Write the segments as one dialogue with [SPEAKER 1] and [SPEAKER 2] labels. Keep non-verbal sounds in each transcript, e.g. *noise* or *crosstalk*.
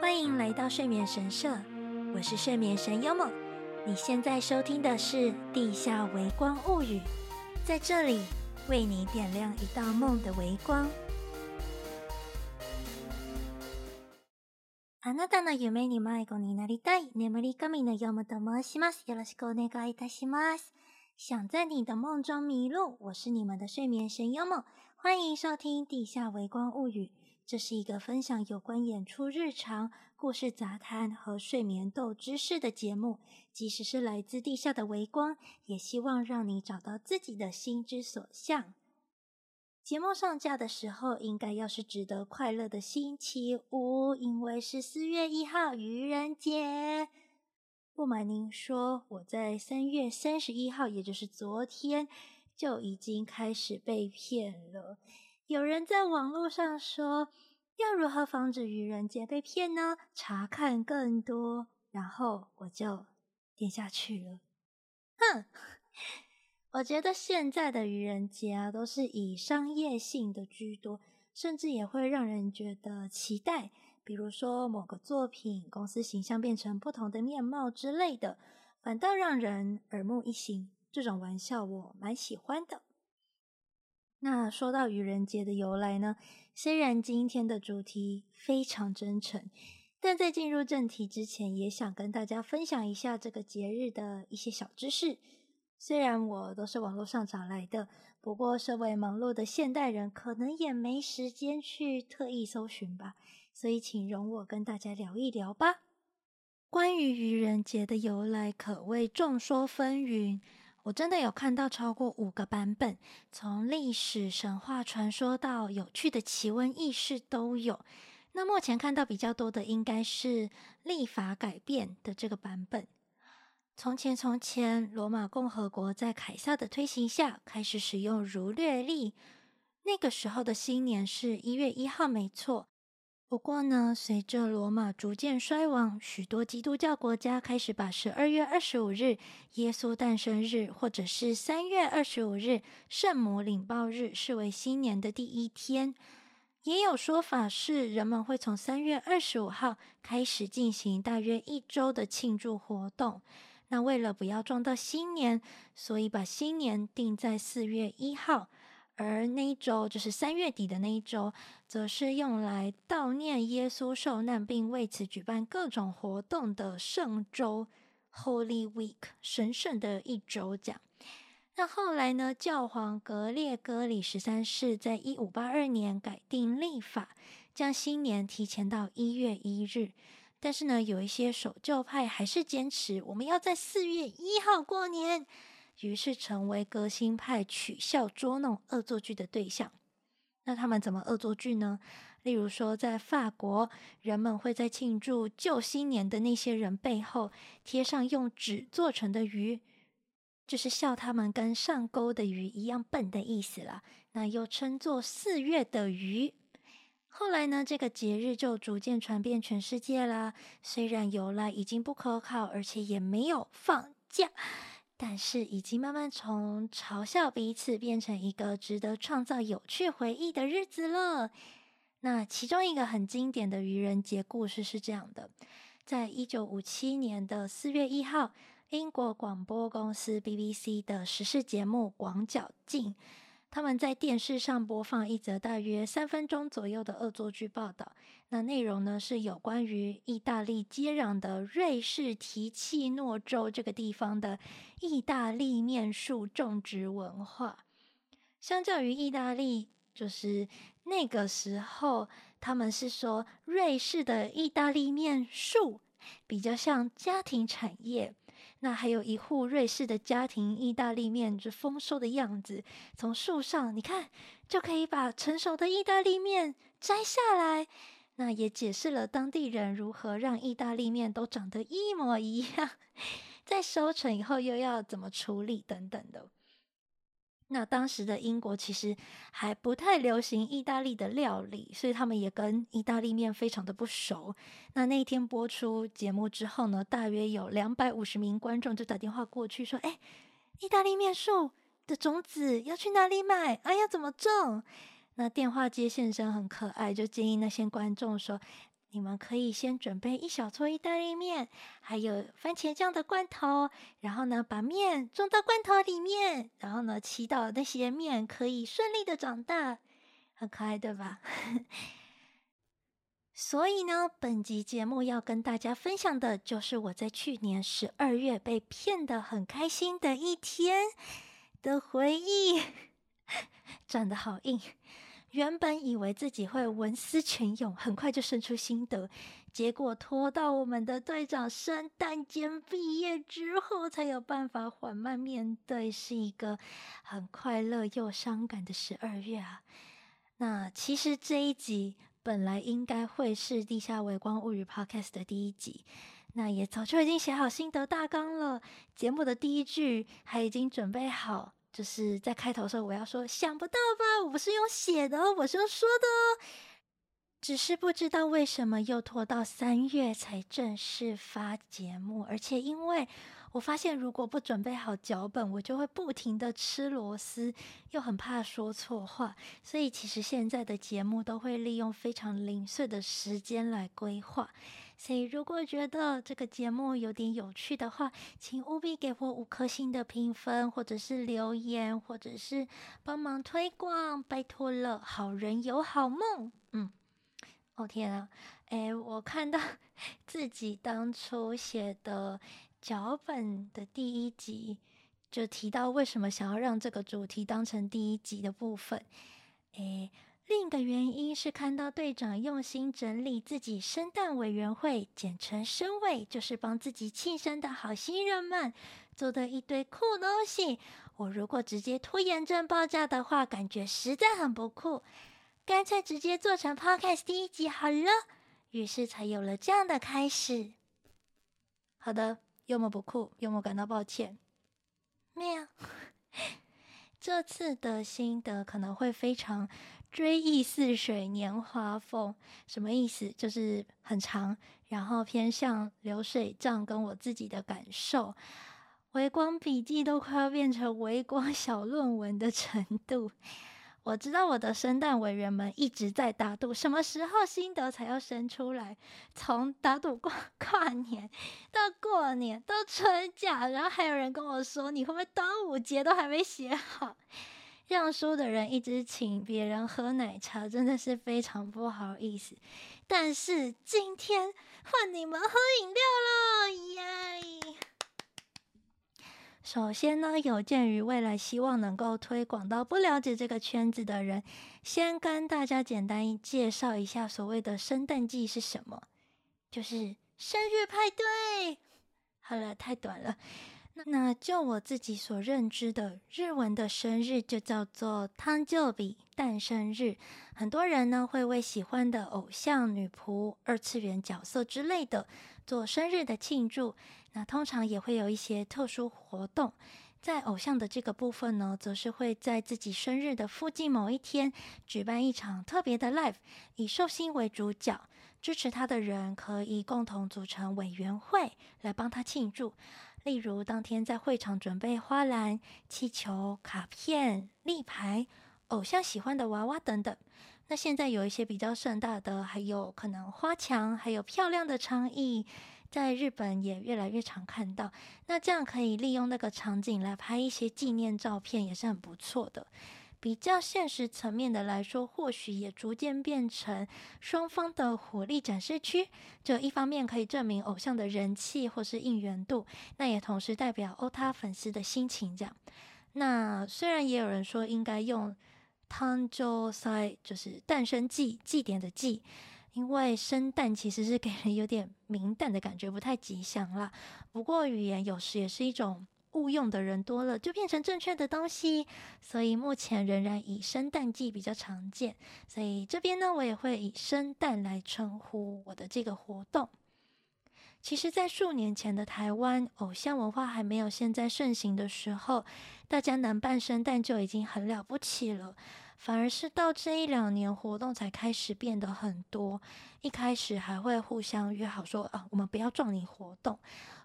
[SPEAKER 1] 欢迎来到睡眠神社，我是睡眠神优梦。你现在收听的是《地下微光物语》，在这里为你点亮一道梦的微光。あなたの梦に迷子になりたい、眠り神のヨモと申します。よろしくお愿いいたします。想在你的梦中迷路，我是你们的睡眠神优梦，欢迎收听《地下微光物语》。 这是一个分享有关演出日常、故事杂谈和睡眠斗知识的节目。即使是来自地下的微光，也希望让你找到自己的心之所向。节目上架的时候，应该要是值得快乐的星期五，因为是四月一号愚人节。不瞒您说，我在三月三十一号，也就是昨天，就已经开始被骗了。有人在网络上说，要如何防止愚人节被骗呢？查看更多，然后我就点下去了。哼，*laughs* 我觉得现在的愚人节啊，都是以商业性的居多，甚至也会让人觉得期待，比如说某个作品、公司形象变成不同的面貌之类的，反倒让人耳目一新。这种玩笑我蛮喜欢的。那说到愚人节的由来呢，虽然今天的主题非常真诚，但在进入正题之前，也想跟大家分享一下这个节日的一些小知识。虽然我都是网络上找来的，不过身为忙碌的现代人，可能也没时间去特意搜寻吧，所以请容我跟大家聊一聊吧。关于愚人节的由来，可谓众说纷纭。我真的有看到超过五个版本，从历史、神话、传说到有趣的奇闻异事都有。那目前看到比较多的应该是历法改变的这个版本。从前从前，罗马共和国在凯撒的推行下开始使用儒略历，那个时候的新年是一月一号，没错。不过呢，随着罗马逐渐衰亡，许多基督教国家开始把十二月二十五日耶稣诞生日，或者是三月二十五日圣母领报日视为新年的第一天。也有说法是，人们会从三月二十五号开始进行大约一周的庆祝活动。那为了不要撞到新年，所以把新年定在四月一号。而那一周就是三月底的那一周，则是用来悼念耶稣受难，并为此举办各种活动的圣周 （Holy Week），神圣的一周。讲那后来呢，教皇格列戈里十三世在一五八二年改定历法，将新年提前到一月一日。但是呢，有一些守旧派还是坚持我们要在四月一号过年。于是成为革新派取笑捉弄恶作剧的对象。那他们怎么恶作剧呢？例如说，在法国，人们会在庆祝旧新年的那些人背后贴上用纸做成的鱼，就是笑他们跟上钩的鱼一样笨的意思啦。那又称作四月的鱼。后来呢，这个节日就逐渐传遍全世界啦。虽然由来已经不可考，而且也没有放假。但是已经慢慢从嘲笑彼此变成一个值得创造有趣回忆的日子了。那其中一个很经典的愚人节故事是这样的：在一九五七年的四月一号，英国广播公司 BBC 的时事节目《广角镜》。他们在电视上播放一则大约三分钟左右的恶作剧报道。那内容呢，是有关于意大利接壤的瑞士提契诺州这个地方的意大利面树种植文化。相较于意大利，就是那个时候，他们是说瑞士的意大利面树比较像家庭产业。那还有一户瑞士的家庭意大利面，就丰收的样子。从树上你看，就可以把成熟的意大利面摘下来。那也解释了当地人如何让意大利面都长得一模一样，*laughs* 在收成以后又要怎么处理等等的。那当时的英国其实还不太流行意大利的料理，所以他们也跟意大利面非常的不熟。那那一天播出节目之后呢，大约有两百五十名观众就打电话过去说：“哎，意大利面树的种子要去哪里买？啊，要怎么种？”那电话接线生很可爱，就建议那些观众说：“你们可以先准备一小撮意大利面，还有番茄酱的罐头，然后呢，把面种到罐头里面，然后呢，祈祷那些面可以顺利的长大，很可爱，对吧？*laughs* 所以呢，本集节目要跟大家分享的就是我在去年十二月被骗得很开心的一天的回忆，*laughs* 转得好硬。原本以为自己会文思泉涌，很快就生出心得，结果拖到我们的队长圣诞节毕业之后，才有办法缓慢面对，是一个很快乐又伤感的十二月啊。那其实这一集本来应该会是《地下微光物语》Podcast 的第一集，那也早就已经写好心得大纲了，节目的第一句还已经准备好。就是在开头的时候，我要说，想不到吧？我不是用写的，我是用说的哦。只是不知道为什么又拖到三月才正式发节目，而且因为我发现如果不准备好脚本，我就会不停的吃螺丝，又很怕说错话，所以其实现在的节目都会利用非常零碎的时间来规划。所以，如果觉得这个节目有点有趣的话，请务必给我五颗星的评分，或者是留言，或者是帮忙推广，拜托了。好人有好梦。嗯，哦天啊，诶，我看到 *laughs* 自己当初写的脚本的第一集，就提到为什么想要让这个主题当成第一集的部分，诶。另一个原因是看到队长用心整理自己生诞委员会，简称生委，就是帮自己庆生的好心人们做的一堆酷东西。我如果直接拖延症爆炸的话，感觉实在很不酷，干脆直接做成 Podcast 第一集好了。于是才有了这样的开始。好的，幽默不酷，幽默感到抱歉。喵，*laughs* 这次的心得可能会非常。追忆似水年华风，什么意思？就是很长，然后偏向流水账，跟我自己的感受，微光笔记都快要变成微光小论文的程度。我知道我的圣诞委员们一直在打赌，什么时候心得才要生出来？从打赌过跨年到过年到春假，然后还有人跟我说，你会不会端午节都还没写好？让书的人一直请别人喝奶茶，真的是非常不好意思。但是今天换你们喝饮料了，耶！首先呢，有鉴于未来希望能够推广到不了解这个圈子的人，先跟大家简单介绍一下所谓的圣诞季是什么，就是生日派对。好了，太短了。那就我自己所认知的日文的生日就叫做诞生日，诞生日。很多人呢会为喜欢的偶像、女仆、二次元角色之类的做生日的庆祝。那通常也会有一些特殊活动。在偶像的这个部分呢，则是会在自己生日的附近某一天举办一场特别的 live，以寿星为主角，支持他的人可以共同组成委员会来帮他庆祝。例如，当天在会场准备花篮、气球、卡片、立牌、偶像喜欢的娃娃等等。那现在有一些比较盛大的，还有可能花墙，还有漂亮的长椅，在日本也越来越常看到。那这样可以利用那个场景来拍一些纪念照片，也是很不错的。比较现实层面的来说，或许也逐渐变成双方的火力展示区。这一方面可以证明偶像的人气或是应援度，那也同时代表欧塔粉丝的心情。这样，那虽然也有人说应该用诞生祭，就是诞生祭祭典的祭，因为生蛋其实是给人有点明淡的感觉，不太吉祥啦。不过语言有时也是一种。误用的人多了，就变成正确的东西，所以目前仍然以生蛋季比较常见。所以这边呢，我也会以生蛋来称呼我的这个活动。其实，在数年前的台湾，偶像文化还没有现在盛行的时候，大家能办生诞就已经很了不起了。反而是到这一两年，活动才开始变得很多。一开始还会互相约好说啊，我们不要撞你活动。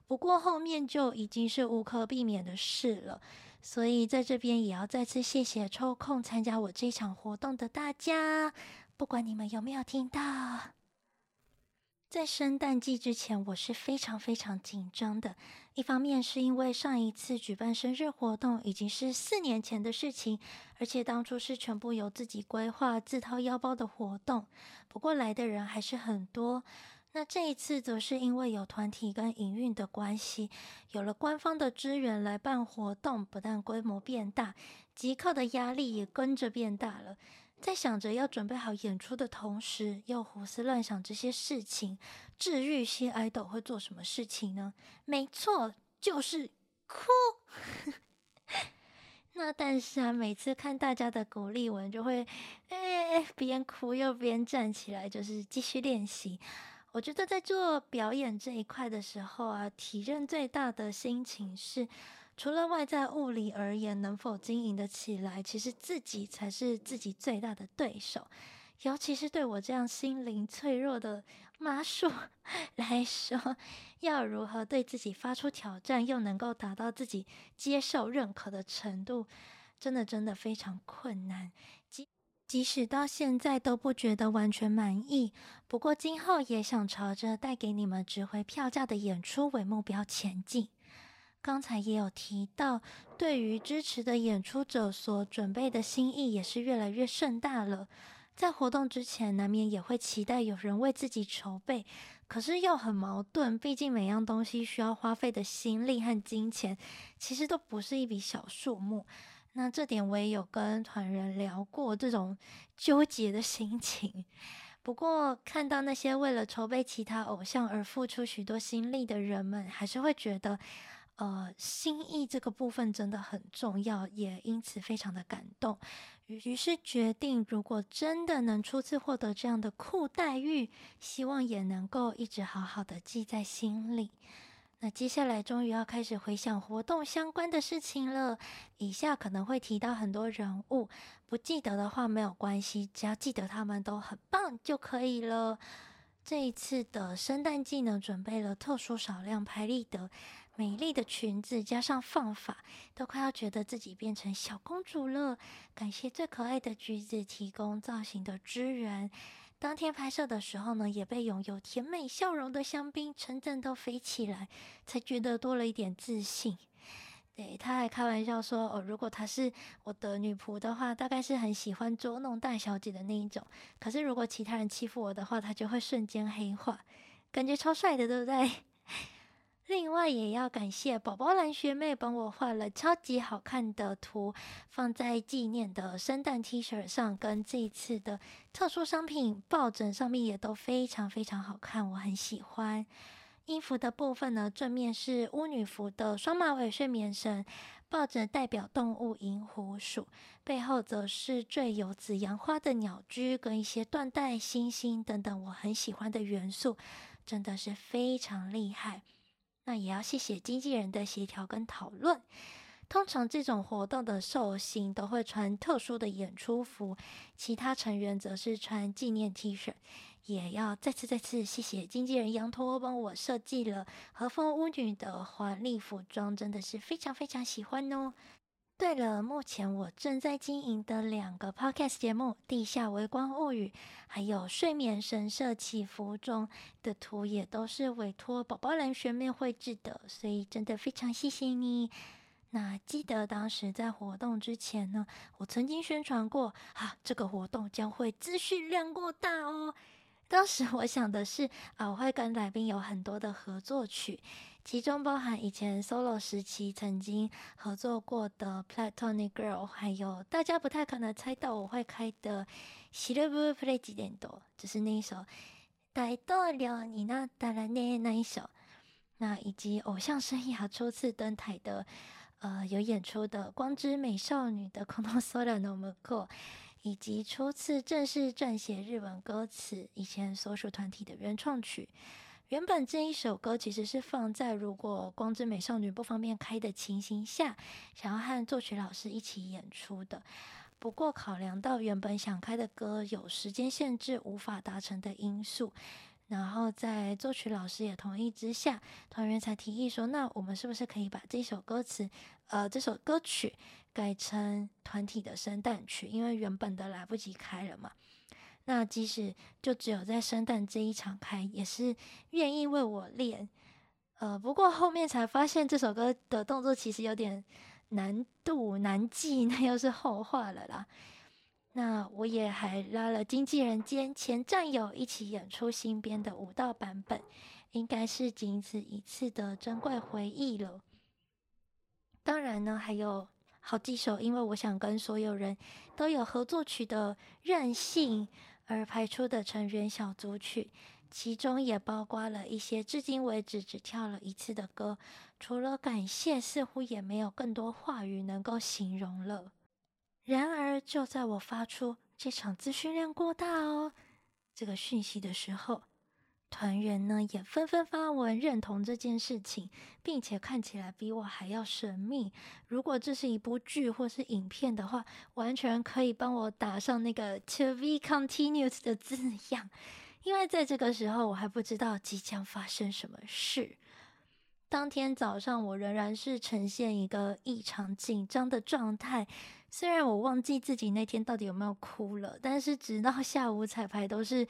[SPEAKER 1] 不过后面就已经是无可避免的事了，所以在这边也要再次谢谢抽空参加我这场活动的大家，不管你们有没有听到。在圣诞季之前，我是非常非常紧张的。一方面是因为上一次举办生日活动已经是四年前的事情，而且当初是全部由自己规划、自掏腰包的活动。不过来的人还是很多。那这一次则是因为有团体跟营运的关系，有了官方的支援来办活动，不但规模变大，即刻的压力也跟着变大了。在想着要准备好演出的同时，又胡思乱想这些事情。治愈系爱豆会做什么事情呢？没错，就是哭。*laughs* 那但是啊，每次看大家的鼓励文，就会哎边哭又边站起来，就是继续练习。我觉得在做表演这一块的时候啊，体认最大的心情是。除了外在物理而言，能否经营得起来，其实自己才是自己最大的对手。尤其是对我这样心灵脆弱的麻薯 *laughs* 来说，要如何对自己发出挑战，又能够达到自己接受认可的程度，真的真的非常困难。即使到现在都不觉得完全满意，不过今后也想朝着带给你们值回票价的演出为目标前进。刚才也有提到，对于支持的演出者所准备的心意也是越来越盛大了。在活动之前，难免也会期待有人为自己筹备，可是又很矛盾，毕竟每样东西需要花费的心力和金钱，其实都不是一笔小数目。那这点我也有跟团员聊过，这种纠结的心情。不过看到那些为了筹备其他偶像而付出许多心力的人们，还是会觉得。呃，心意这个部分真的很重要，也因此非常的感动。于是决定，如果真的能初次获得这样的酷待遇，希望也能够一直好好的记在心里。那接下来终于要开始回想活动相关的事情了。以下可能会提到很多人物，不记得的话没有关系，只要记得他们都很棒就可以了。这一次的圣诞季呢，准备了特殊少量拍立得。美丽的裙子加上放法，都快要觉得自己变成小公主了。感谢最可爱的橘子提供造型的支援。当天拍摄的时候呢，也被拥有甜美笑容的香槟称赞到飞起来，才觉得多了一点自信。对，他还开玩笑说：“哦，如果她是我的女仆的话，大概是很喜欢捉弄大小姐的那一种。可是如果其他人欺负我的话，她就会瞬间黑化，感觉超帅的，对不对？”另外也要感谢宝宝蓝学妹帮我画了超级好看的图，放在纪念的圣诞 T 恤上，跟这一次的特殊商品抱枕上面也都非常非常好看，我很喜欢。衣服的部分呢，正面是巫女服的双马尾睡眠绳，抱枕代表动物银狐鼠，背后则是缀有紫阳花的鸟居跟一些缎带、星星等等我很喜欢的元素，真的是非常厉害。那也要谢谢经纪人的协调跟讨论。通常这种活动的寿星都会穿特殊的演出服，其他成员则是穿纪念 T 恤。也要再次再次谢谢经纪人羊驼帮我设计了和风巫女的华丽服装，真的是非常非常喜欢哦。对了，目前我正在经营的两个 podcast 节目《地下微光物语》，还有《睡眠神社祈福中》的图，也都是委托宝宝蓝学妹绘制的，所以真的非常谢谢你。那记得当时在活动之前呢，我曾经宣传过，啊，这个活动将会资讯量过大哦。当时我想的是，啊，我会跟来宾有很多的合作曲。其中包含以前 solo 时期曾经合作过的 Platonic Girl，还有大家不太可能猜到我会开的 Silver President，就是那一首大统领になったらね那一首。那以及偶像生涯初次登台的，呃，有演出的光之美少女的この空の向こう，以及初次正式撰写日文歌词，以前所属团体的原创曲。 原本这一首歌其实是放在如果光之美少女不方便开的情形下，想要和作曲老师一起演出的。不过考量到原本想开的歌有时间限制，无法达成的因素，然后在作曲老师也同意之下，团员才提议说：“那我们是不是可以把这首歌词，呃，这首歌曲改成团体的圣诞曲？因为原本的来不及开了嘛。”那即使就只有在圣诞这一场开，也是愿意为我练。呃，不过后面才发现这首歌的动作其实有点难度难记，那又是后话了啦。那我也还拉了经纪人兼前战友一起演出新编的舞蹈版本，应该是仅此一次的珍贵回忆了。当然呢，还有好几首，因为我想跟所有人都有合作曲的任性而排出的成员小组曲。其中也包括了一些至今为止只跳了一次的歌，除了感谢，似乎也没有更多话语能够形容了。然而，就在我发出这场资讯量过大哦这个讯息的时候，团员呢也纷纷发文认同这件事情，并且看起来比我还要神秘。如果这是一部剧或是影片的话，完全可以帮我打上那个 “to be continued” 的字样。因为在这个时候，我还不知道即将发生什么事。当天早上，我仍然是呈现一个异常紧张的状态。虽然我忘记自己那天到底有没有哭了，但是直到下午彩排都是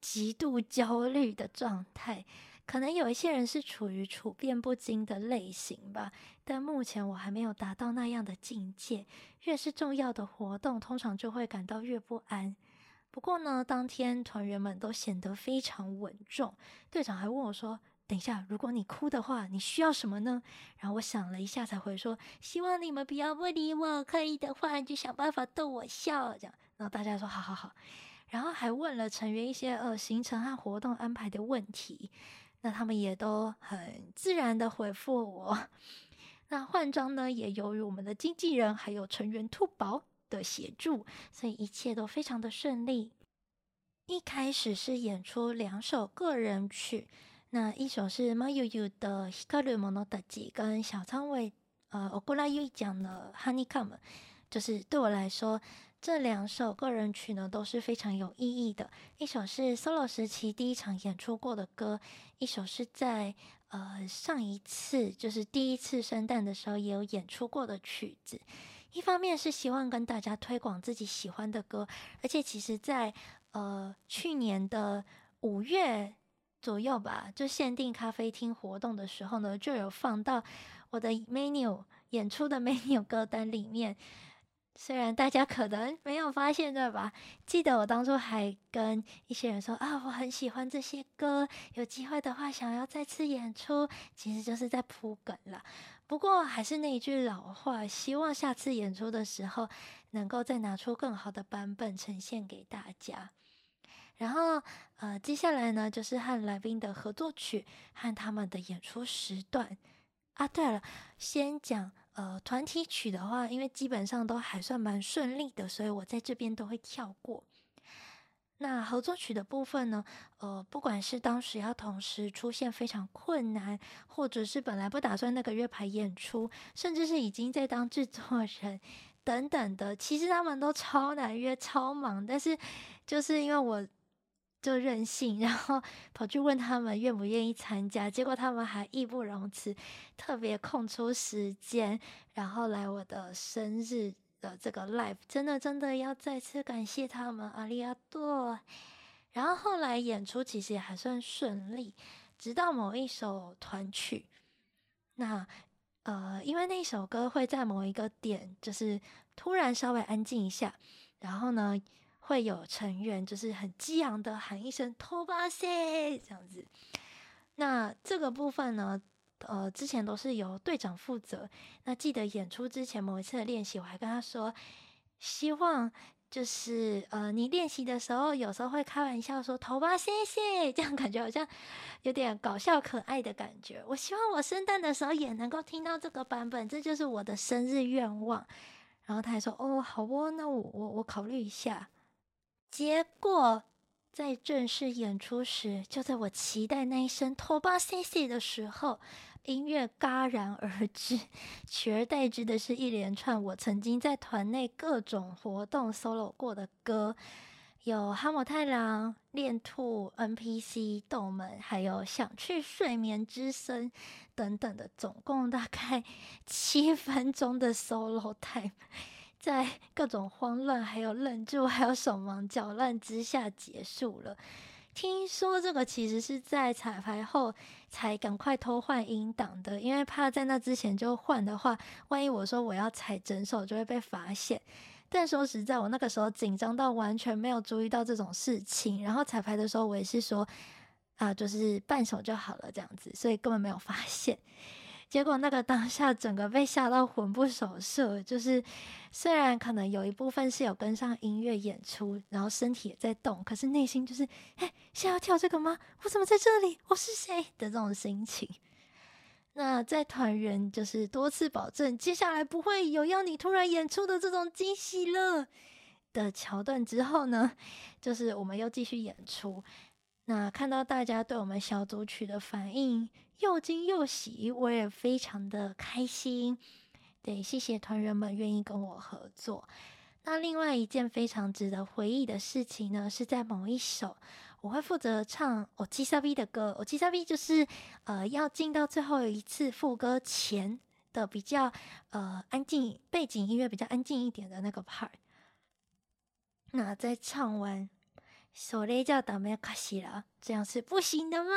[SPEAKER 1] 极度焦虑的状态。可能有一些人是处于处变不惊的类型吧，但目前我还没有达到那样的境界。越是重要的活动，通常就会感到越不安。不过呢，当天团员们都显得非常稳重。队长还问我说：“等一下，如果你哭的话，你需要什么呢？”然后我想了一下，才回说：“希望你们不要不理我，可以的话就想办法逗我笑。”这样，然后大家说：“好好好。”然后还问了成员一些呃行程和活动安排的问题，那他们也都很自然的回复我。*laughs* 那换装呢，也由于我们的经纪人还有成员兔宝的协助，所以一切都非常的顺利。一开始是演出两首个人曲，那一首是 Mayuyu 的《光る物语》，跟小仓唯呃 Okura Yu 讲的《Honeycomb》，就是对我来说，这两首个人曲呢都是非常有意义的。一首是 solo 时期第一场演出过的歌，一首是在呃上一次就是第一次圣诞的时候也有演出过的曲子。一方面是希望跟大家推广自己喜欢的歌，而且其实在呃去年的五月左右吧，就限定咖啡厅活动的时候呢，就有放到我的 menu 演出的 *laughs* menu 歌单里面。虽然大家可能没有发现，对吧？记得我当初还跟一些人说啊，我很喜欢这些歌，有机会的话想要再次演出，其实就是在铺梗了。不过还是那一句老话，希望下次演出的时候能够再拿出更好的版本呈现给大家。然后呃，接下来呢就是和来宾的合作曲和他们的演出时段啊。对了，先讲呃团体曲的话，因为基本上都还算蛮顺利的，所以我在这边都会跳过。那合作曲的部分呢？呃，不管是当时要同时出现非常困难，或者是本来不打算那个月排演出，甚至是已经在当制作人等等的，其实他们都超难约、超忙。但是就是因为我就任性，*laughs* 然后跑去问他们愿不愿意参加，结果他们还义不容辞，特别空出时间，然后来我的生日。的这个 live 真的真的要再次感谢他们，阿里阿多。然后后来演出其实也还算顺利，直到某一首团曲，那呃，因为那首歌会在某一个点就是突然稍微安静一下，然后呢会有成员就是很激昂的喊一声“飞ばせ”这样子，那这个部分呢。呃，之前都是由队长负责。那记得演出之前某一次的练习，我还跟他说，希望就是呃，你练习的时候有时候会开玩笑说“头吧，谢谢”，这样感觉好像有点搞笑可爱的感觉。我希望我圣诞的时候也能够听到这个版本，这就是我的生日愿望。然后他还说：“哦，好哦，那我我我考虑一下。”结果在正式演出时，就在我期待那一声“头吧，谢谢”的时候。音乐戛然而止，取而代之的是一连串我曾经在团内各种活动 solo 过的歌，有哈姆太郎、恋兔、NPC、斗门，还有想去睡眠之森等等的，总共大概七分钟的 solo time。在各种慌乱、还有愣住、还有手忙脚乱之下结束了。听说这个其实是在彩排后才赶快偷换音档的，因为怕在那之前就换的话，万一我说我要踩整首就会被发现。但说实在，我那个时候紧张到完全没有注意到这种事情。然后彩排的时候，我也是说，啊，就是半首就好了这样子，所以根本没有发现。结果那个当下，整个被吓到魂不守舍。就是虽然可能有一部分是有跟上音乐演出，然后身体也在动，可是内心就是，哎，是要跳这个吗？我怎么在这里？我是谁？的这种心情。那在团员就是多次保证接下来不会有要你突然演出的这种惊喜了的桥段之后呢，就是我们又继续演出。那看到大家对我们小组曲的反应又惊又喜，我也非常的开心。对，谢谢团员们愿意跟我合作。那另外一件非常值得回忆的事情呢，是在某一首。我会负责唱《オチサビ》的歌，《オチサビ》就是呃要进到最后一次副歌前的比较呃安静背景音乐比较安静一点的那个 part。那在唱完“ それじゃダメかしら”这样是不行的吗？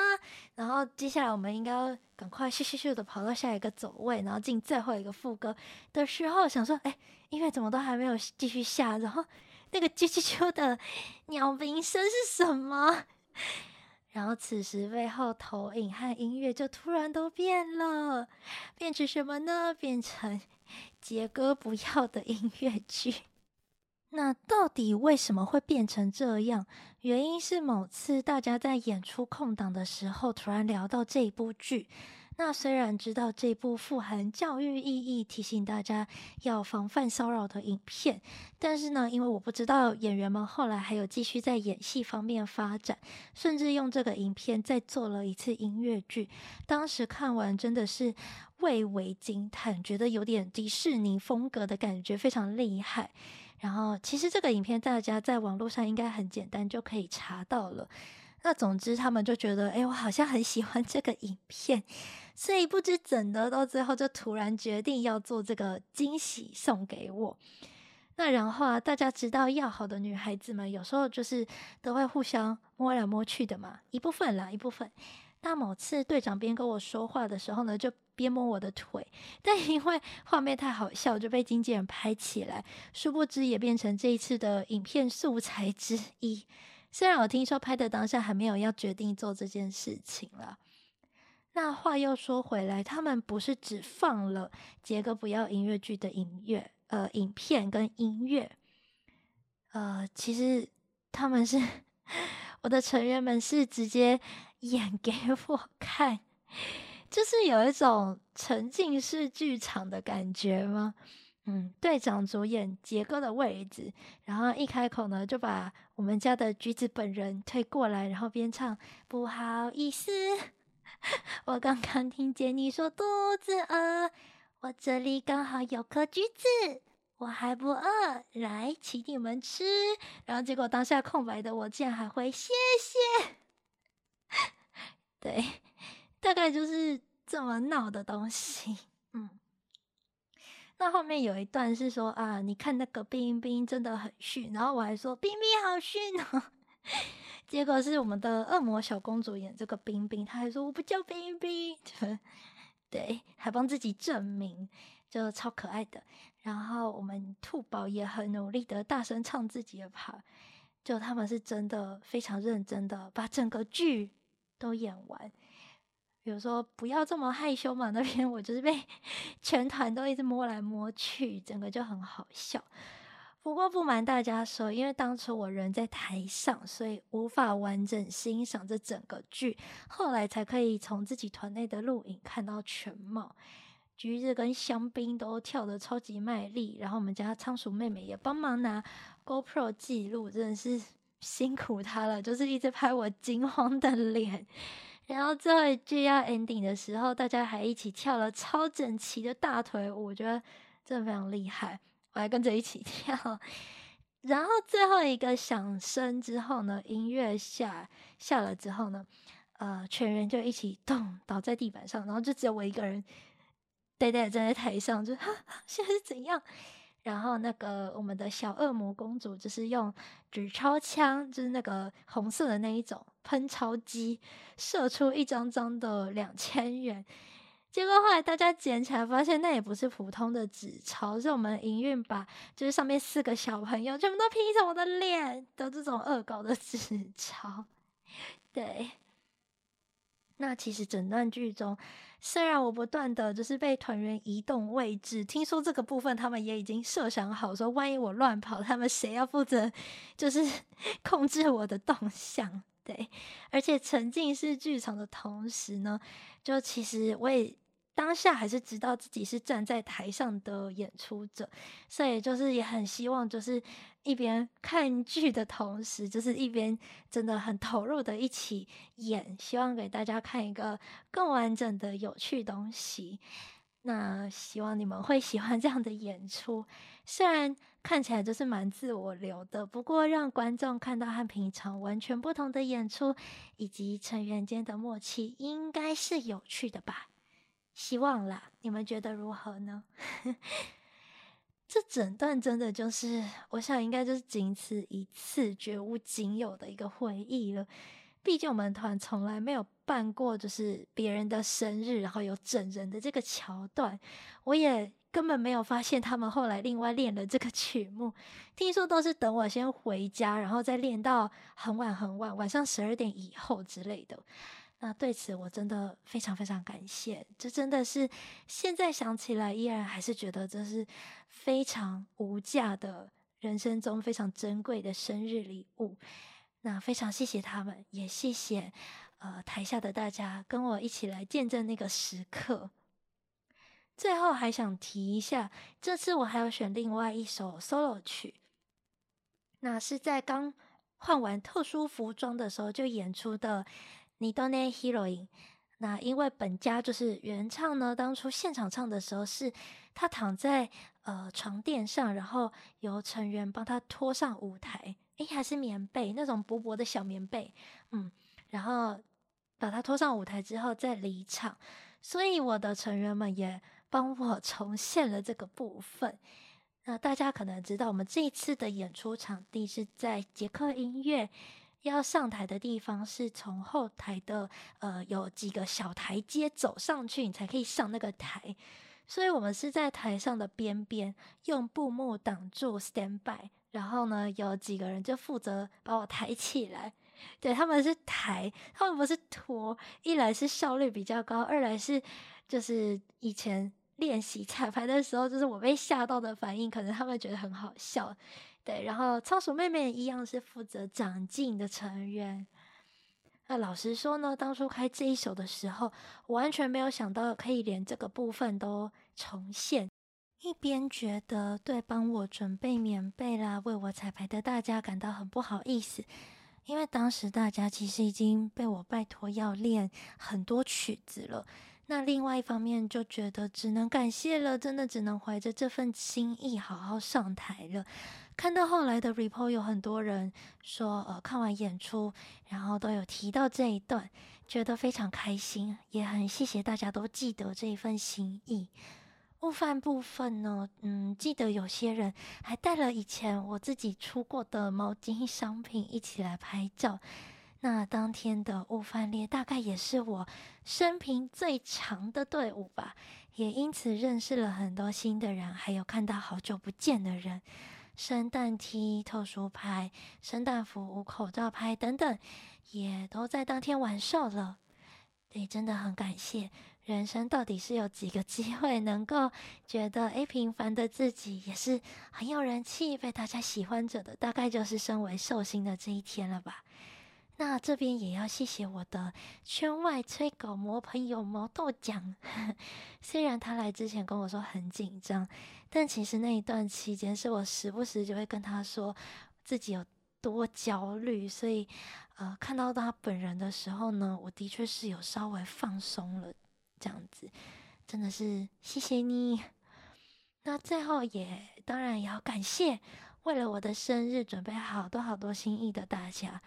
[SPEAKER 1] 然后接下来我们应该要赶快咻咻咻的跑到下一个走位，然后进最后一个副歌的时候，想说哎，音乐怎么都还没有继续下，然后。那个啾啾啾的鸟鸣声是什么？然后此时背后投影和音乐就突然都变了，变成什么呢？变成杰哥不要的音乐剧。 那到底为什么会变成这样？原因是某次大家在演出空档的时候，突然聊到这一部剧。那虽然知道这部富含教育意义、提醒大家要防范骚扰的影片，但是呢，因为我不知道演员们后来还有继续在演戏方面发展，甚至用这个影片再做了一次音乐剧。当时看完真的是蔚为惊叹，觉得有点迪士尼风格的感觉，非常厉害。然后，其实这个影片大家在网络上应该很简单就可以查到了。那总之，他们就觉得，哎，我好像很喜欢这个影片。所以不知怎的，到最后就突然决定要做这个惊喜送给我。那然后啊，大家知道要好的女孩子们有时候就是都会互相摸来摸去的嘛，一部分啦，一部分。那某次队长边跟我说话的时候呢，就边摸我的腿，但因为画面太好笑，就被经纪人拍起来，殊不知也变成这一次的影片素材之一。虽然我听说拍的当下还没有要决定做这件事情了。那话又说回来，他们不是只放了杰哥不要音乐剧的音乐，呃，影片跟音乐，呃，其实他们是 *laughs* 我的成员们是直接演给我看，就是有一种沉浸式剧场的感觉吗？嗯，队长主演杰哥的位置，然后一开口呢，就把我们家的橘子本人推过来，然后边唱不好意思。*laughs* 我刚刚听见你说肚子饿，我这里刚好有颗橘子，我还不饿，来请你们吃。然后结果当下空白的我竟然还会谢谢，*laughs* 对，大概就是这么闹的东西。*laughs* 嗯，那后面有一段是说啊，你看那个冰冰真的很逊，然后我还说冰冰好逊哦。*laughs* 结果是我们的恶魔小公主演这个冰冰，她还说我不叫冰冰，*laughs* 对，还帮自己证明，就超可爱的。然后我们兔宝也很努力的大声唱自己的 part，就他们是真的非常认真的把整个剧都演完。比如说不要这么害羞嘛，*laughs* 那边我就是被 *laughs* 全团都一直摸来摸去，整个就很好笑。不过不瞒大家说，因为当初我人在台上，所以无法完整欣赏这整个剧。后来才可以从自己团内的录影看到全貌。橘子跟香槟都跳得超级卖力，然后我们家仓鼠妹妹也帮忙拿 GoPro 记录，真的是辛苦她了，就是一直拍我惊慌的脸。然后最后一句要 ending 的时候，大家还一起跳了超整齐的大腿舞，我觉得真的非常厉害。我还跟着一起 *laughs* 跳，然后最后一个响声之后呢，音乐下下了之后呢，呃，全员就一起动倒在地板上，然后就只有我一个人呆呆的站在台上，就哈，现在是怎样？然后那个我们的小恶魔公主就是用纸钞枪，就是那个红色的那一种喷钞机，射出一张张的两千元。结果后来大家捡起来，发现那也不是普通的纸钞，是我们营运把就是上面四个小朋友全部都 P 成我的脸的这种恶搞的 *laughs* 纸钞。对，那其实整段剧中，虽然我不断的就是被团员移动位置，听说这个部分他们也已经设想好，说万一我乱跑，他们谁要负责就是 *laughs* 控制我的动向？对，而且沉浸式剧场的同时呢，就其实我也。当下还是知道自己是站在台上的演出者，所以就是也很希望，就是一边看剧的同时，就是一边真的很投入的一起演，希望给大家看一个更完整的有趣东西。那希望你们会喜欢这样的演出，虽然看起来就是蛮自我流的，不过让观众看到和平常完全不同的演出，以及成员间的默契，应该是有趣的吧。希望啦，你们觉得如何呢？*laughs* 这整段真的就是，我想应该就是仅此一次，绝无仅有的一个回忆了。毕竟我们团从来没有办过，就是别人的生日，然后有整人的这个桥段。我也根本没有发现他们后来另外练了这个曲目。听说都是等我先回家，然后再练到很晚很晚，晚上十二点以后之类的。那对此我真的非常非常感谢，这真的是现在想起来依然还是觉得这是非常无价的人生中非常珍贵的生日礼物。那非常谢谢他们，也谢谢呃台下的大家跟我一起来见证那个时刻。最后还想提一下，这次我还要选另外一首 solo 曲，那是在刚换完特殊服装的时候就演出的。你都那 heroine，那因为本家就是原唱呢，当初现场唱的时候是他躺在呃床垫上，然后由成员帮他拖上舞台，诶，还是棉被那种薄薄的小棉被，嗯，然后把他拖上舞台之后再离场，所以我的成员们也帮我 *laughs* 重现了这个部分。那大家可能知道，我们这一次的演出场地是在捷克音乐。要上台的地方是从后台的呃有几个小台阶走上去，你才可以上那个台。所以我们是在台上的边边用布幕挡住 stand by，然后呢有几个人就负责把我抬起来。对，他们是抬，他们不是拖。一来是效率比较高，二来是就是以前练习彩排的时候，就是我被吓到的反应，可能他们觉得很好笑。对，然后仓鼠妹妹一样是负责长进的成员。那老实说呢，当初开这一首的时候，我完全没有想到可以连这个部分都重现。一边觉得对帮我准备棉被啦、为我彩排的大家感到很不好意思，因为当时大家其实已经被我拜托要练很多曲子了。那另外一方面就觉得只能感谢了，真的只能怀着这份心意好好上台了。看到后来的 report，有很多人说，呃，看完演出，然后都有提到这一段，觉得非常开心，也很谢谢大家都记得这一份心意。悟饭部分呢，嗯，记得有些人还带了以前我自己出过的毛巾商品一起来拍照。那当天的悟饭列大概也是我生平最长的队伍吧，也因此认识了很多新的人，还有看到好久不见的人。圣诞 T、特殊拍、圣诞服、口罩拍等等，也都在当天完售了。对，真的很感谢。人生到底是有几个机会能够觉得，诶，平凡的自己也是很有人气、被大家喜欢着的，大概就是身为寿星的这一天了吧。那这边也要谢谢我的圈外催稿魔朋友毛豆酱，*laughs* 虽然他来之前跟我说很紧张，但其实那一段期间是我时不时就会跟他说自己有多焦虑，所以呃看到他本人的时候呢，我的确是有稍微放松了，这样子真的是谢谢你。那最后也当然也要感谢为了我的生日准备好多好多心意的大家。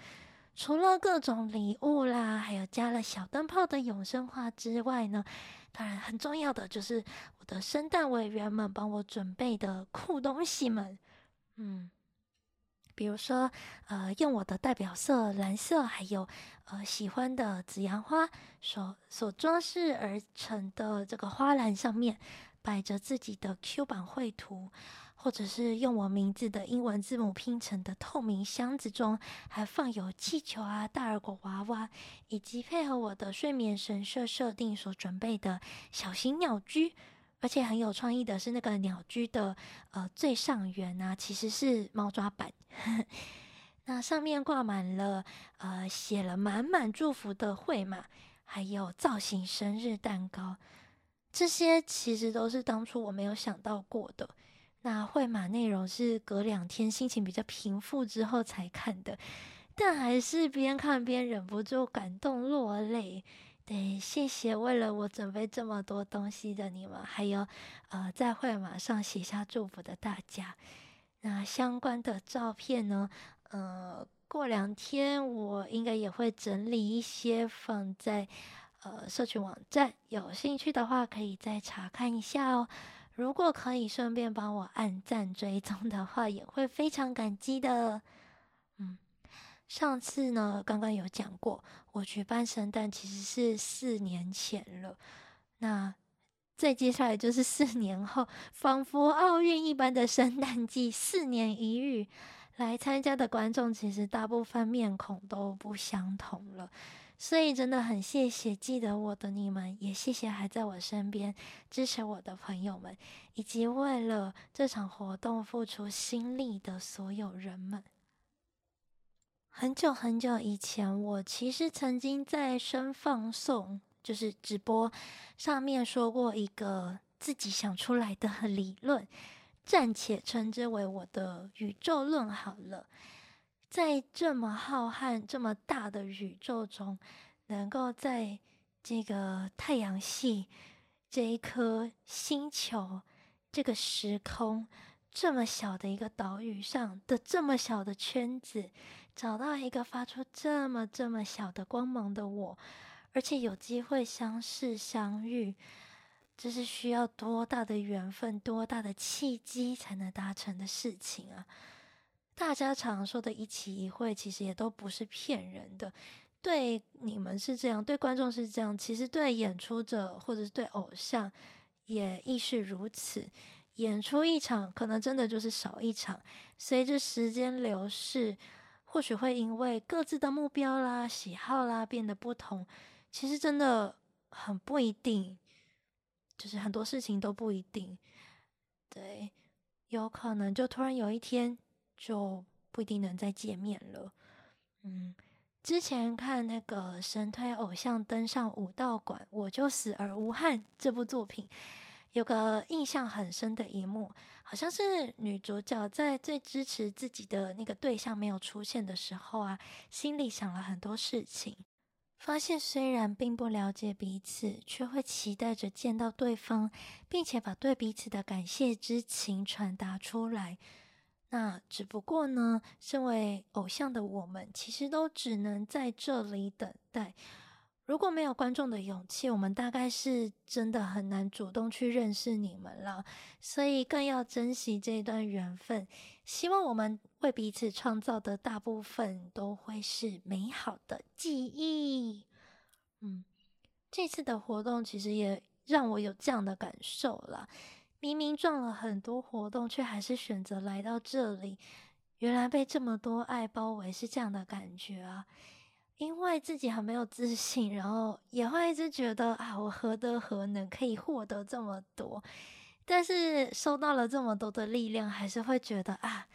[SPEAKER 1] 除了各种礼物啦，还有加了小灯泡的永生花之外呢，当然很重要的就是我的圣诞委员们帮我准备的酷东西们，嗯。比如说，呃，用我的代表色蓝色，还有呃喜欢的紫阳花所所装饰而成的这个花篮上面，摆着自己的 Q 版绘图，或者是用我名字的英文字母拼成的透明箱子中，还放有气球啊、大耳果娃娃，以及配合我的睡眠神社设定所准备的小型鸟居。而且很有创意的是，那个鸟居的呃最上缘啊，其实是猫抓板，*laughs* 那上面挂满了呃写了满满祝福的绘马，还有造型生日蛋糕，这些其实都是当初我没有想到过的。那会马内容是隔两天心情比较平复之后才看的，但还是边看边忍不住感动落泪。对，谢谢为了我准备这么多东西的你们，还有呃在会马上写下祝福的大家。那相关的照片呢？呃，过两天我应该也会整理一些放在呃社群网站，有兴趣的话可以再查看一下哦。如果可以顺便帮我按赞追踪的话，也会非常感激的。嗯。上次呢，刚刚有讲过，我举办圣诞其实是四年前了。那再接下来就是四年后，仿佛奥运一般的圣诞季，四年一遇，来参加的观众其实大部分面孔都不相同了。所以真的很谢谢记得我的你们，也谢谢还在我身边支持我的朋友们，以及为了这场活动付出心力的所有人们。很久很久以前，我其实曾经在声放送，就是直播上面说过一个自己想出来的理论，暂且称之为我的宇宙论好了。在这么浩瀚、这么大的宇宙中，能够在这个太阳系这一颗星球、这个时空这么小的一个岛屿上的这么小的圈子。找到一个发出这么这么小的光芒的我，而且有机会相识相遇，这是需要多大的缘分、多大的契机才能达成的事情啊！大家常说的一期一会，其实也都不是骗人的。对你们是这样，对观众是这样，其实对演出者或者是对偶像也亦是如此。演出一场，可能真的就是少一场。随着时间流逝。或许会因为各自的目标啦、喜好啦变得不同，其实真的很不一定，就是很多事情都不一定。对，有可能就突然有一天就不一定能再见面了。嗯，之前看那个神推偶像登上武道馆，我就死而无憾这部作品。有个印象很深的一幕，好像是女主角在最支持自己的那个对象没有出现的时候啊，心里想了很多事情，发现虽然并不了解彼此，却会期待着见到对方，并且把对彼此的感谢之情传达出来。那只不过呢，身为偶像的我们，其实都只能在这里等待。如果没有观众的勇气，我们大概是真的很难主动去认识你们了。所以更要珍惜这段缘分。希望我们为彼此创造的大部分都会是美好的记忆。嗯，这次的活动其实也让我有这样的感受了。明明撞了很多活动，却还是选择来到这里。原来被这么多爱包围是这样的感觉啊！因为自己很没有自信，然后也会一直觉得啊，我何德何能可以获得这么多？但是收到了这么多的力量，还是会觉得啊，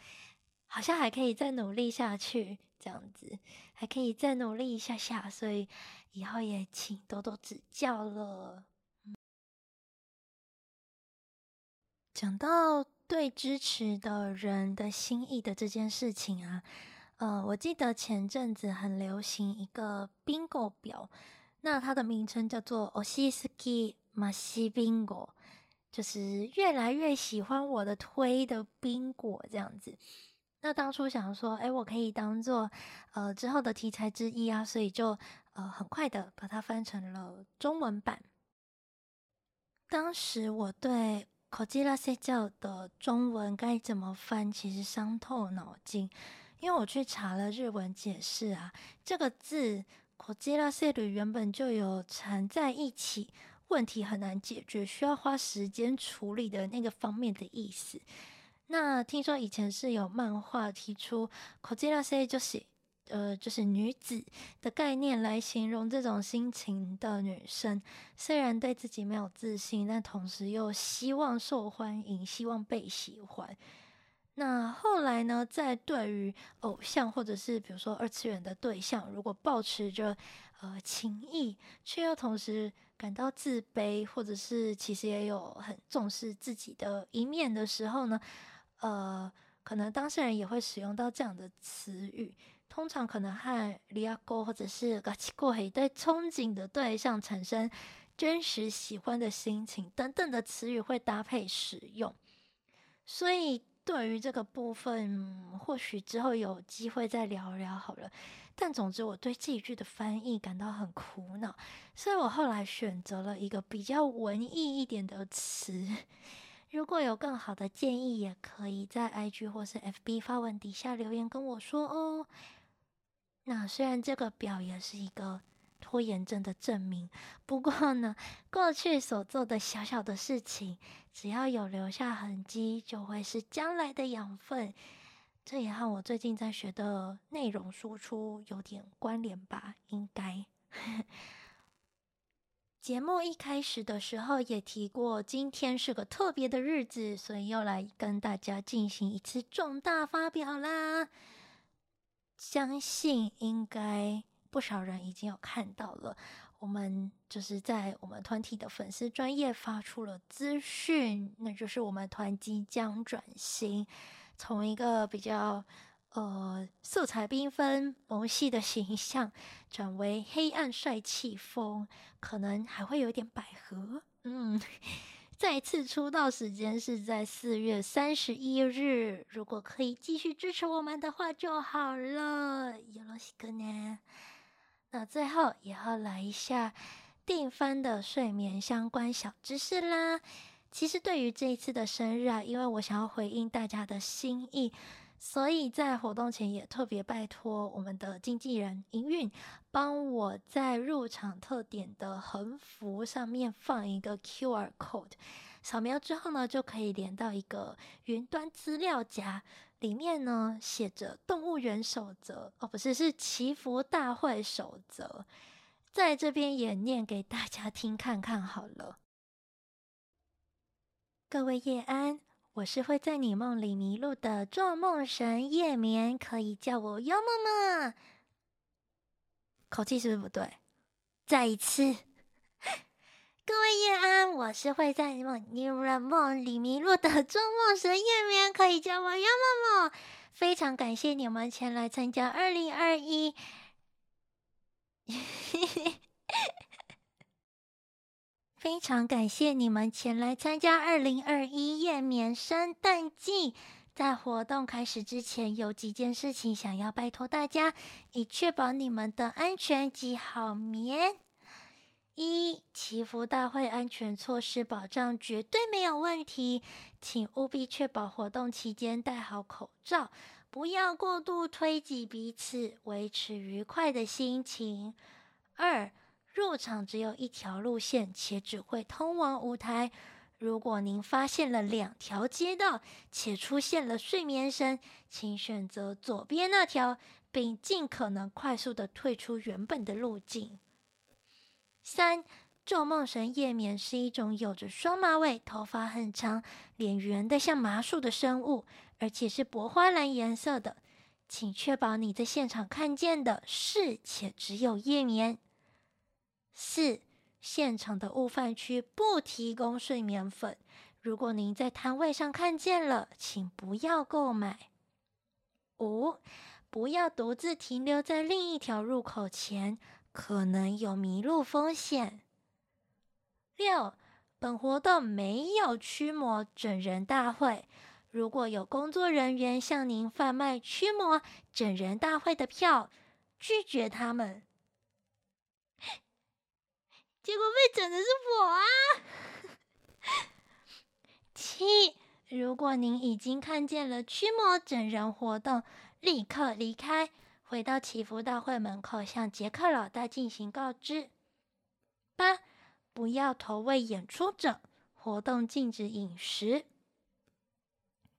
[SPEAKER 1] 好像还可以再努力下去，这样子还可以再努力一下下，所以以后也请多多指教了。讲到对支持的人的心意的这件事情啊。呃，我记得前阵子很流行一个 bingo 表，那它的名称叫做 osiski masi bingo，就是越来越喜欢我的推的宾果这样子。那当初想说，哎，我可以当做呃之后的题材之一啊，所以就呃很快的把它翻成了中文版。当时我对“こじらせちゃう”的中文该怎么翻，其实伤透脑筋，因为我去查了日文解释啊，这个字“こじらせる”原本就有缠在一起，问题很难解决，需要花时间处理的那个方面的意思。那听说以前是有漫画提出“こじらせ”就是 呃就是女子的概念来形容这种心情的女生，虽然对自己没有自信，但同时又希望受欢迎，希望被喜欢。那后来呢，在对于偶像或者是比如说二次元的对象，如果保持着呃情谊，却又同时感到自卑，或者是其实也有很重视自己的一面的时候呢，呃，可能当事人也会使用到这样的词语，通常可能和リアコ或者是ガチ恋对憧憬的对象产生真实喜欢的心情等等的词语会搭配使用。所以对于这个部分，或许之后有机会再聊聊好了。但总之，我对这一句的翻译感到很苦恼，所以我后来选择了一个比较文艺一点的词。如果有更好的建议，也可以在 IG 或是 FB 发文底下留言跟我说哦。 那虽然这个表也是一个拖延症的证明，不过呢，过去所做的小小的事情，只要有留下痕迹，就会是将来的养分。这也和我最近在学的内容输出有点关联吧？应该。节目一开始的时候也提过，今天是个特别的日子，所以又来跟大家进行一次重大发表啦。相信应该不少人已经有看到了，我们就是在我们团体的粉丝专业发出了资讯，那就是我们团即将转型，从一个比较。呃，色彩缤纷、萌系的形象转为黑暗帅气风，可能还会有点百合。嗯，再次出道时间是在四月三十一日，如果可以继续支持我们的话就好了。よろしくね。那最后也要来一下定番的睡眠相关小知识啦。其实对于这一次的生日啊，因为我想要回应大家的心意。 所以在活动前也特别拜托我们的经纪人营运，帮我在入场特典的横幅上面放一个 QR code，扫描之后呢，就可以连到一个云端资料夹，里面呢写着动物园守则哦，不是，是祈福大会守则，在这边也念给大家听看看好了。各位夜安。我是会在你梦里迷路的做梦神夜眠，可以叫我妖梦梦。口气是不是不对？再一次，各位夜安，我是会在你梦你梦里迷路的做梦神夜眠，可以叫我妖梦梦。非常感谢你们前来参加二零二一。*laughs* 非常感谢你们前来参加二零二一夜眠圣诞季。在活动开始之前，有几件事情想要拜托大家，以确保你们的安全及好眠。一、祈福大会安全措施保障绝对没有问题，请务必确保活动期间戴好口罩，不要过度推挤彼此，维持愉快的心情。二、入场只有一条路线，且只会通往舞台。如果您发现了两条街道，且出现了睡眠声，请选择左边那条，并尽可能快速地退出原本的路径。三，做梦神夜眠是一种有着双马尾、头发很长、脸圆的像麻树的生物，而且是薄花蓝颜色的。请确保你在现场看见的是且只有夜眠。四，现场的悟饭区不提供睡眠粉。如果您在摊位上看见了，请不要购买。五，不要独自停留在另一条入口前，可能有迷路风险。六，本活动没有驱魔整人大会。如果有工作人员向您贩卖驱魔整人大会的票，拒绝他们，结果被整的是我啊！*laughs* 七，如果您已经看见了驱魔整人活动，立刻离开，回到祈福大会门口，向杰克老大进行告知。八，不要投喂演出者，活动禁止饮食。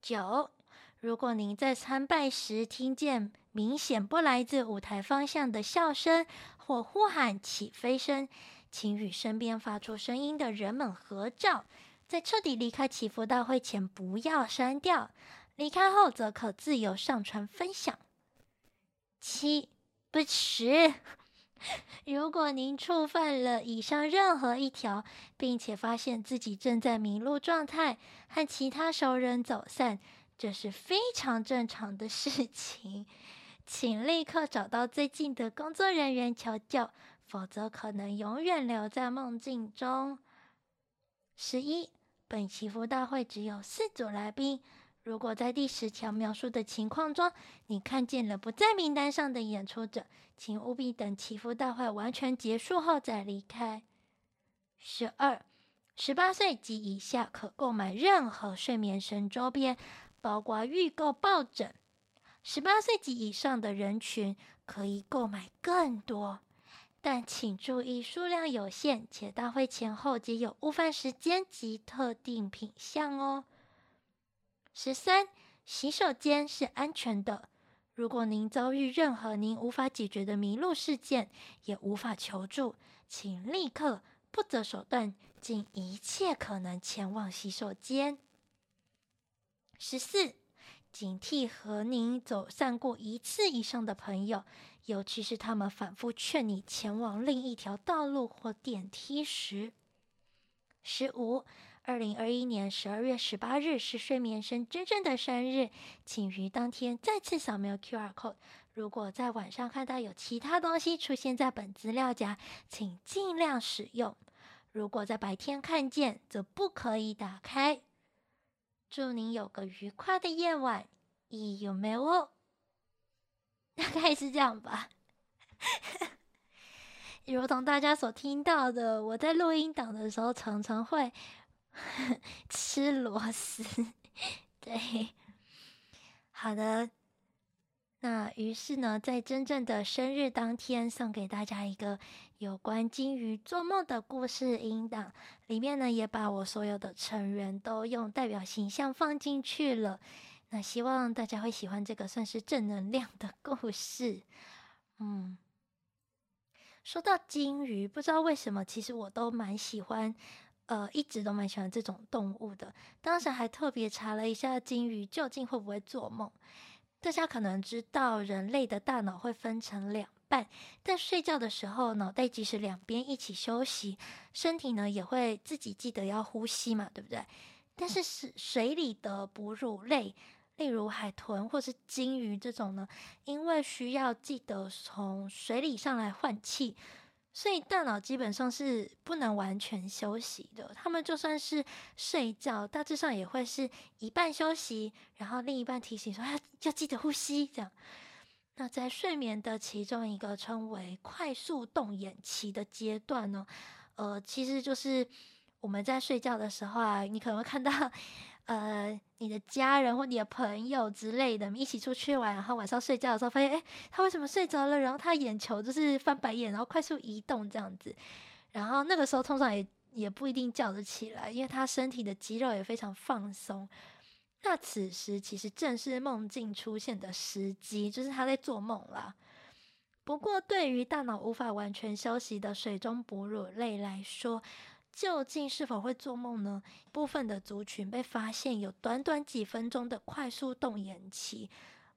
[SPEAKER 1] 九，如果您在参拜时听见明显不来自舞台方向的笑声或呼喊、起飞声，请与身边发出声音的人们合照。在彻底离开祈福大会前，不要删掉；离开后，则可自由上传分享。七，不迟。*laughs* 如果您触犯了以上任何一条，并且发现自己正在迷路状态，和其他熟人走散，这是非常正常的事情，*laughs* 请立刻找到最近的工作人员求救，否则可能永远留在梦境中。十一，本祈福大会只有四组来宾。如果在第十条描述的情况中，你看见了不在名单上的演出者，请务必等祈福大会完全结束后再离开。十二，十八岁及以下可购买任何睡眠神周边，包括预购抱枕。十八岁及以上的人群可以购买更多，但请注意数量有限，且大会前后皆有午饭时间及特定品项哦。十三，洗手间是安全的。如果您遭遇任何您无法解决的迷路事件，也无法求助，请立刻不择手段，尽一切可能前往洗手间。十四，警惕和您走散过一次以上的朋友，尤其是他们反复劝你前往另一条道路或电梯时。十五。二零二一年十二月十八日是睡眠生真正的生日，请于当天再次扫描 QR code。如果在晚上看到有其他东西出现在本资料夹，请尽量使用；如果在白天看见，则不可以打开。祝您有个愉快的夜晚，有没有？大概是这样吧。*laughs* 如同大家所听到的，我在录音档的时候常常会。*laughs* 吃螺丝，对，好的。那于是呢，在真正的生日当天，送给大家一个有关鲸鱼做梦的故事音档，里面呢也把我所有的成员都用代表形象放进去了。那希望大家会喜欢这个算是正能量的故事。嗯，说到鲸鱼，不知道为什么，其实我都蛮喜欢。呃，一直都蛮喜欢这种动物的。当时还特别查了一下鲸鱼究竟会不会做梦。大家可能知道，人类的大脑会分成两半，但睡觉的时候，脑袋即使两边一起休息，身体呢也会自己记得要呼吸嘛，对不对？但是是水里的哺乳类，例如海豚或是鲸鱼这种呢，因为需要记得从水里上来换气。所以大脑基本上是不能完全休息的，他们就算是睡觉，大致上也会是一半休息，然后另一半提醒说要要记得呼吸这样。那在睡眠的其中一个称为快速动眼期的阶段呢，呃，其实就是我们在睡觉的时候啊，你可能会看到。呃，你的家人或你的朋友之类的，一起出去玩，然后晚上睡觉的时候发现，哎，他为什么睡着了？然后他眼球就是翻白眼，然后快速移动这样子。然后那个时候通常也也不一定叫得起来，因为他身体的肌肉也非常放松。那此时其实正是梦境出现的时机，就是他在做梦啦。不过对于大脑无法完全休息的水中哺乳类来说，究竟是否会做梦呢？部分的族群被发现有短短几分钟的快速动眼期。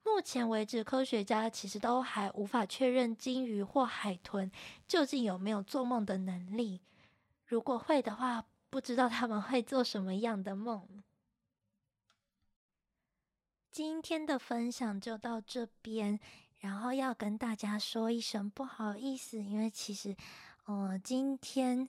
[SPEAKER 1] 目前为止，科学家其实都还无法确认鲸鱼或海豚究竟有没有做梦的能力。如果会的话，不知道他们会做什么样的梦。今天的分享就到这边，然后要跟大家说一声不好意思，因为其实，嗯、今天。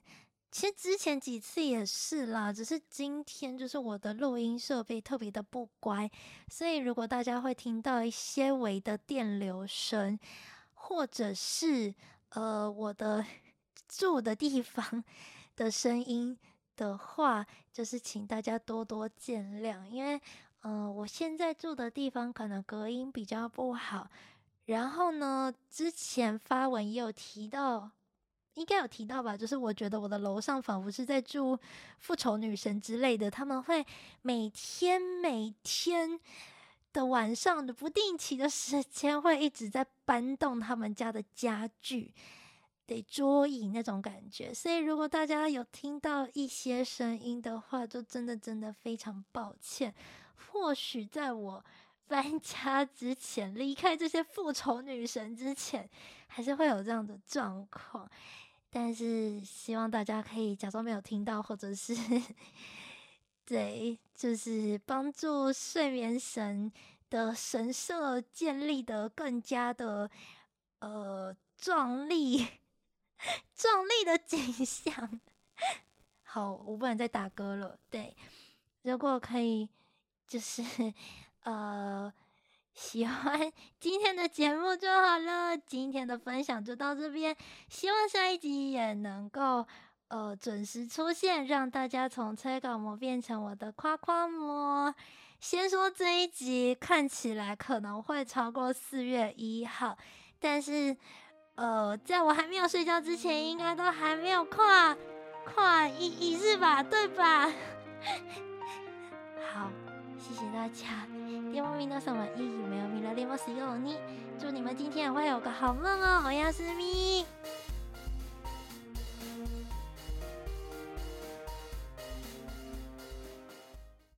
[SPEAKER 1] 其实之前几次也是啦，只是今天就是我的录音设备特别的不乖，所以如果大家会听到一些微的电流声，或者是呃我的住的地方的声音的话，就是请大家多多见谅，因为呃我现在住的地方可能隔音比较不好，然后呢，之前发文也有提到。应该有提到吧，就是我觉得我的楼上仿佛是在住复仇女神之类的，他们会每天每天的晚上的不定期的时间，会一直在搬动他们家的家具，得桌椅那种感觉。所以如果大家有听到一些声音的话，就真的真的非常抱歉。或许在我 *laughs* 搬家之前，离开这些复仇女神之前，还是会有这样的状况。但是希望大家可以假装没有听到，或者是对，就是帮助睡眠神的神社建立得更加的呃壮丽、壮丽的景象。*laughs* 好，我不能再打歌了。对，如果可以，就是呃。喜欢 *laughs* 今天的节目就好了，今天的分享就到这边，希望下一集也能够呃准时出现，让大家从催稿魔变成我的夸夸魔。先说这一集看起来可能会超过四月一号，但是呃在我还没有睡觉之前，应该都还没有跨跨一一日吧，对吧？*laughs* 好，谢谢大家。电波咪娜桑晚意，没有米拉列莫斯尤尼，祝你们今天也会有个好梦哦，我要是米。